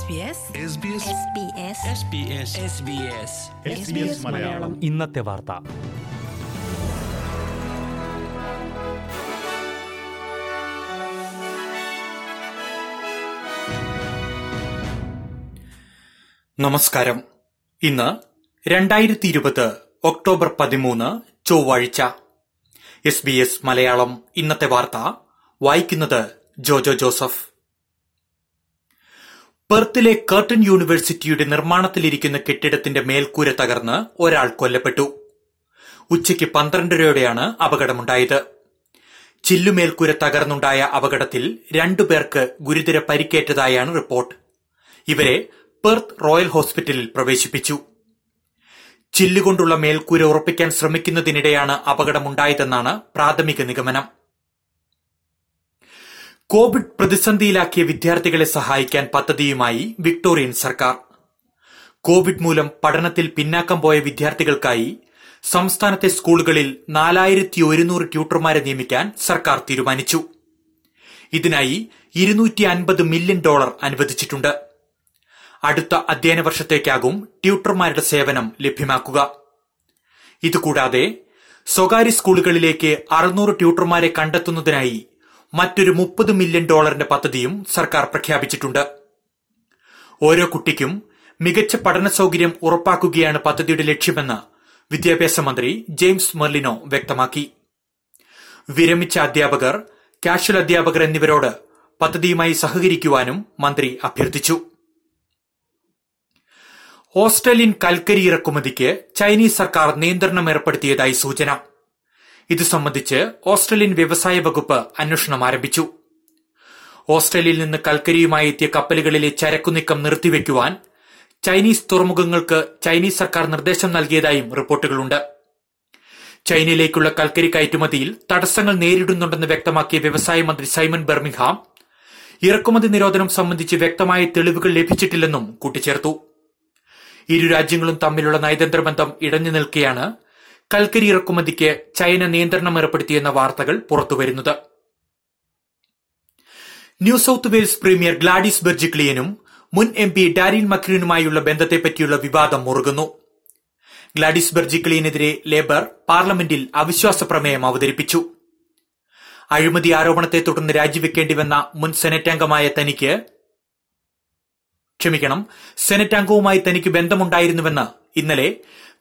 SBS Malayalam. ഇന്നത്തെ വാർത്ത. നമസ്കാരം. ഇന്ന് രണ്ടായിരത്തി ഇരുപത് ഒക്ടോബർ പതിമൂന്ന് ചൊവ്വാഴ്ച. S B S Malayalam. ഇന്നത്തെ വാർത്ത വായിക്കുന്നത് ജോജോ ജോസഫ്. പെർത്തിലെ കർട്ടൻ യൂണിവേഴ്സിറ്റിയുടെ നിർമ്മാണത്തിലിരിക്കുന്ന കെട്ടിടത്തിന്റെ മേൽക്കൂര തകർന്ന് ഒരാൾ കൊല്ലപ്പെട്ടു. ഉച്ചയ്ക്ക് പന്ത്രണ്ടരയോടെയാണ് അപകടമുണ്ടായത്. ചില്ലുമേൽക്കൂര തകർന്നുണ്ടായ അപകടത്തിൽ രണ്ടു പേർക്ക് ഗുരുതര പരിക്കേറ്റതായാണ് റിപ്പോർട്ട്. ഇവരെ പെർത്ത് റോയൽ ഹോസ്പിറ്റലിൽ പ്രവേശിപ്പിച്ചു. ചില്ലുകൊണ്ടുള്ള മേൽക്കൂര ഉറപ്പിക്കാൻ ശ്രമിക്കുന്നതിനിടെയാണ് അപകടമുണ്ടായതെന്നാണ് പ്രാഥമിക നിഗമനം. കോവിഡ് പ്രതിസന്ധിയിലാക്കിയ വിദ്യാർത്ഥികളെ സഹായിക്കാൻ പദ്ധതിയുമായി വിക്ടോറിയൻ സർക്കാർ. കോവിഡ് മൂലം പഠനത്തിൽ പിന്നാക്കം പോയ വിദ്യാർത്ഥികൾക്കായി സംസ്ഥാനത്തെ സ്കൂളുകളിൽ നാലായിരത്തി ഒരുന്നൂറ് ട്യൂട്ടർമാരെ നിയമിക്കാൻ സർക്കാർ തീരുമാനിച്ചു. ഇതിനായി ഇരുന്നൂറ്റി അൻപത് മില്യൺ ഡോളർ അനുവദിച്ചിട്ടുണ്ട്. അടുത്ത അധ്യയന വർഷത്തേക്കാകും ട്യൂട്ടർമാരുടെ സേവനം ലഭ്യമാക്കുക. ഇതുകൂടാതെ സ്വകാര്യ സ്കൂളുകളിലേക്ക് അറുന്നൂറ് ട്യൂട്ടർമാരെ കണ്ടെത്തുന്നതിനായി മറ്റൊരു മുപ്പത് മില്യൺ ഡോളറിന്റെ പദ്ധതിയും സർക്കാർ പ്രഖ്യാപിച്ചിട്ടുണ്ട്. ഓരോ കുട്ടിക്കും മികച്ച പഠന സൌകര്യം ഉറപ്പാക്കുകയാണ് പദ്ധതിയുടെ ലക്ഷ്യമെന്ന് വിദ്യാഭ്യാസ മന്ത്രി ജെയിംസ് മെർലിനോ വ്യക്തമാക്കി. വിരമിച്ച അധ്യാപകർ കാഷ്വൽ അധ്യാപകർ എന്നിവരോട് പദ്ധതിയുമായി സഹകരിക്കുവാനും മന്ത്രി അഭ്യർത്ഥിച്ചു. ഓസ്ട്രേലിയൻ കൽക്കരി ഇറക്കുമതിക്ക് ചൈനീസ് സർക്കാർ നിയന്ത്രണം ഏർപ്പെടുത്തിയതായി സൂചന. ഇത് സംബന്ധിച്ച് ഓസ്ട്രേലിയൻ വ്യവസായ വകുപ്പ് അന്വേഷണം ആരംഭിച്ചു. ഓസ്ട്രേലിയയിൽ നിന്ന് കൽക്കരിയുമായി എത്തിയ കപ്പലുകളിലെ ചരക്കുനീക്കം നിർത്തിവെക്കുവാൻ ചൈനീസ് തുറമുഖങ്ങൾക്ക് ചൈനീസ് സർക്കാർ നിർദ്ദേശം നൽകിയതായും റിപ്പോർട്ടുകളുണ്ട്. ചൈനയിലേക്കുള്ള കൽക്കരി കയറ്റുമതിയിൽ തടസ്സങ്ങൾ നേരിടുന്നുണ്ടെന്ന് വ്യക്തമാക്കിയ വ്യവസായ മന്ത്രി സൈമൺ ബെർമിഹാം ഇറക്കുമതി നിരോധനം സംബന്ധിച്ച് വ്യക്തമായ തെളിവുകൾ ലഭിച്ചിട്ടില്ലെന്നും കൂട്ടിച്ചേർത്തു. ഇരു രാജ്യങ്ങളും തമ്മിലുള്ള നയതന്ത്ര ബന്ധം ഇടഞ്ഞു നിൽക്കെയാണ് കൽക്കരി ഇറക്കുമതിക്ക് ചൈന നിയന്ത്രണം ഏർപ്പെടുത്തിയെന്ന വാർത്തകൾ പുറത്തുവരുന്നത്. New South Wales premier Gladys ബെർജിക്ലിയനും മുൻ എം പി ഡാരിൻ മക്രീനുമായുള്ള ബന്ധത്തെപ്പറ്റിയുള്ള വിവാദം മുറുകുന്നു. ഗ്ലാഡിസ് ബെർജിക്ലിയനെതിരെ ലേബർ പാർലമെന്റിൽ അവിശ്വാസ പ്രമേയം അവതരിപ്പിച്ചു. അഴിമതി ആരോപണത്തെ തുടർന്ന് രാജിവെക്കേണ്ടി വന്ന മുൻ സെനറ്റ് അംഗമായ തനിക്ക് ക്ഷമിക്കണം സെനറ്റ് അംഗവുമായി തനിക്ക് ബന്ധമുണ്ടായിരുന്നുവെന്ന് ഇന്നലെ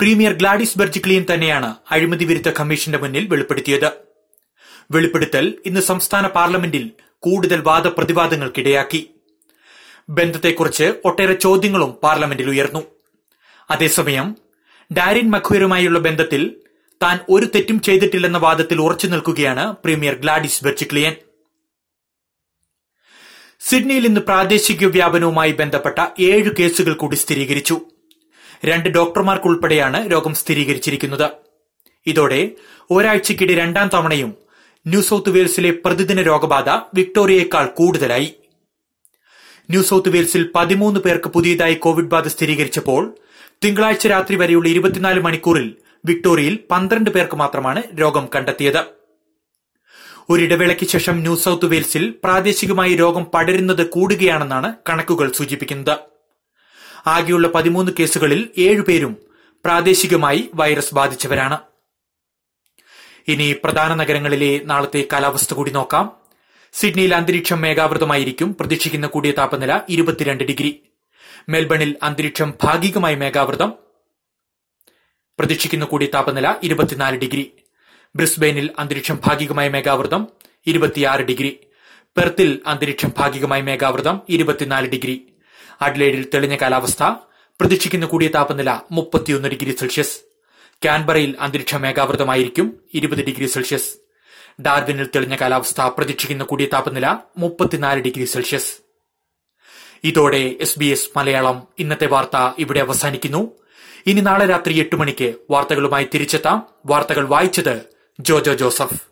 പ്രീമിയർ ഗ്ലാഡിസ് ബെർജിക്ലിയൻ തന്നെയാണ് അഴിമതി വിരുദ്ധ കമ്മീഷന്റെ മുന്നിൽ വെളിപ്പെടുത്തിയത്. വെളിപ്പെടുത്തൽ ഇന്ന് സംസ്ഥാന പാർലമെന്റിൽ കൂടുതൽ വാദപ്രതിവാദങ്ങൾക്കിടയാക്കി. ബന്ധത്തെക്കുറിച്ച് ഒട്ടേറെ ചോദ്യങ്ങളും പാർലമെന്റിൽ ഉയർന്നു. അതേസമയം ഡാരിൻ മഖ്വീറുമായുള്ള ബന്ധത്തിൽ താൻ ഒരു തെറ്റും ചെയ്തിട്ടില്ലെന്ന വാദത്തിൽ ഉറച്ചു നിൽക്കുകയാണ് പ്രീമിയർ ഗ്ലാഡിസ് ബെർജിക്ലിയൻ. സിഡ്നിയിൽ ഇന്ന് പ്രാദേശിക വ്യാപനവുമായി ബന്ധപ്പെട്ട ഏഴ് കേസുകൾ കൂടി സ്ഥിരീകരിച്ചു. രണ്ട് ഡോക്ടർമാർക്കുൾപ്പെടെയാണ് രോഗം സ്ഥിരീകരിച്ചിരിക്കുന്നത്. ഇതോടെ ഒരാഴ്ചയ്ക്കിടെ രണ്ടാം തവണയും ന്യൂ സൌത്ത് വെയിൽസിലെ പ്രതിദിന രോഗബാധ വിക്ടോറിയയേക്കാൾ കൂടുതലായി. ന്യൂ സൌത്ത് വെയിൽസിൽ പതിമൂന്ന് പേർക്ക് പുതിയതായി കോവിഡ് ബാധ സ്ഥിരീകരിച്ചപ്പോൾ തിങ്കളാഴ്ച രാത്രി വരെയുള്ള ഇരുപത്തിനാല് മണിക്കൂറിൽ വിക്ടോറിയയിൽ പന്ത്രണ്ട് പേർക്ക് മാത്രമാണ് രോഗം കണ്ടെത്തിയത്. ഒരിടവേളയ്ക്ക് ശേഷം ന്യൂ സൌത്ത് വെയിൽസിൽ പ്രാദേശികമായി രോഗം പടരുന്നത് കൂടുകയാണെന്നാണ് കണക്കുകൾ സൂചിപ്പിക്കുന്നത്. ആകെയുള്ള പതിമൂന്ന് കേസുകളിൽ ഏഴുപേരും പ്രാദേശികമായി വൈറസ് ബാധിച്ചവരാണ്. ഇനി പ്രധാന നഗരങ്ങളിലെ നാളത്തെ കാലാവസ്ഥ കൂടി നോക്കാം. സിഡ്നിയിൽ അന്തരീക്ഷം മേഘാവൃതമായിരിക്കും. പ്രതീക്ഷിക്കുന്ന കൂടിയ താപനില ഇരുപത്തിരണ്ട് ഡിഗ്രി. മെൽബണിൽ അന്തരീക്ഷം ഭാഗികമായി മേഘാവൃതം. പ്രതീക്ഷിക്കുന്ന കൂടിയ താപനില ഇരുപത്തിനാല് ഡിഗ്രി. ബ്രിസ്ബെയിനിൽ അന്തരീക്ഷം ഭാഗികമായി മേഘാവൃതം ഇരുപത്തിയാറ് ഡിഗ്രി. പെർത്തിൽ അന്തരീക്ഷം ഭാഗികമായി മേഘാവൃതം ഇരുപത്തിനാല് ഡിഗ്രി. അഡ്ലേഡിൽ തെളിഞ്ഞ കാലാവസ്ഥ പ്രതീക്ഷിക്കുന്ന കൂടിയ താപനില മുപ്പത്തിയൊന്ന് ഡിഗ്രി സെൽഷ്യസ്. കാൻബറയിൽ അന്തരീക്ഷ മേഘാവൃതമായിരിക്കും ഇരുപത് ഡിഗ്രി സെൽഷ്യസ്. ഡാർവിനിൽ തെളിഞ്ഞ കാലാവസ്ഥ പ്രതീക്ഷിക്കുന്ന കൂടിയ താപനില മുപ്പത്തിനാല് ഡിഗ്രി സെൽഷ്യസ്. ഇതോടെ എസ് ബി എസ് മലയാളം ഇന്നത്തെ വാർത്ത ഇവിടെ അവസാനിക്കുന്നു. ഇനി നാളെ രാത്രി എട്ട് മണിക്ക് വാർത്തകളുമായി തിരിച്ചെത്താം. വാർത്തകൾ വായിച്ചത് ജോജോ ജോസഫ്.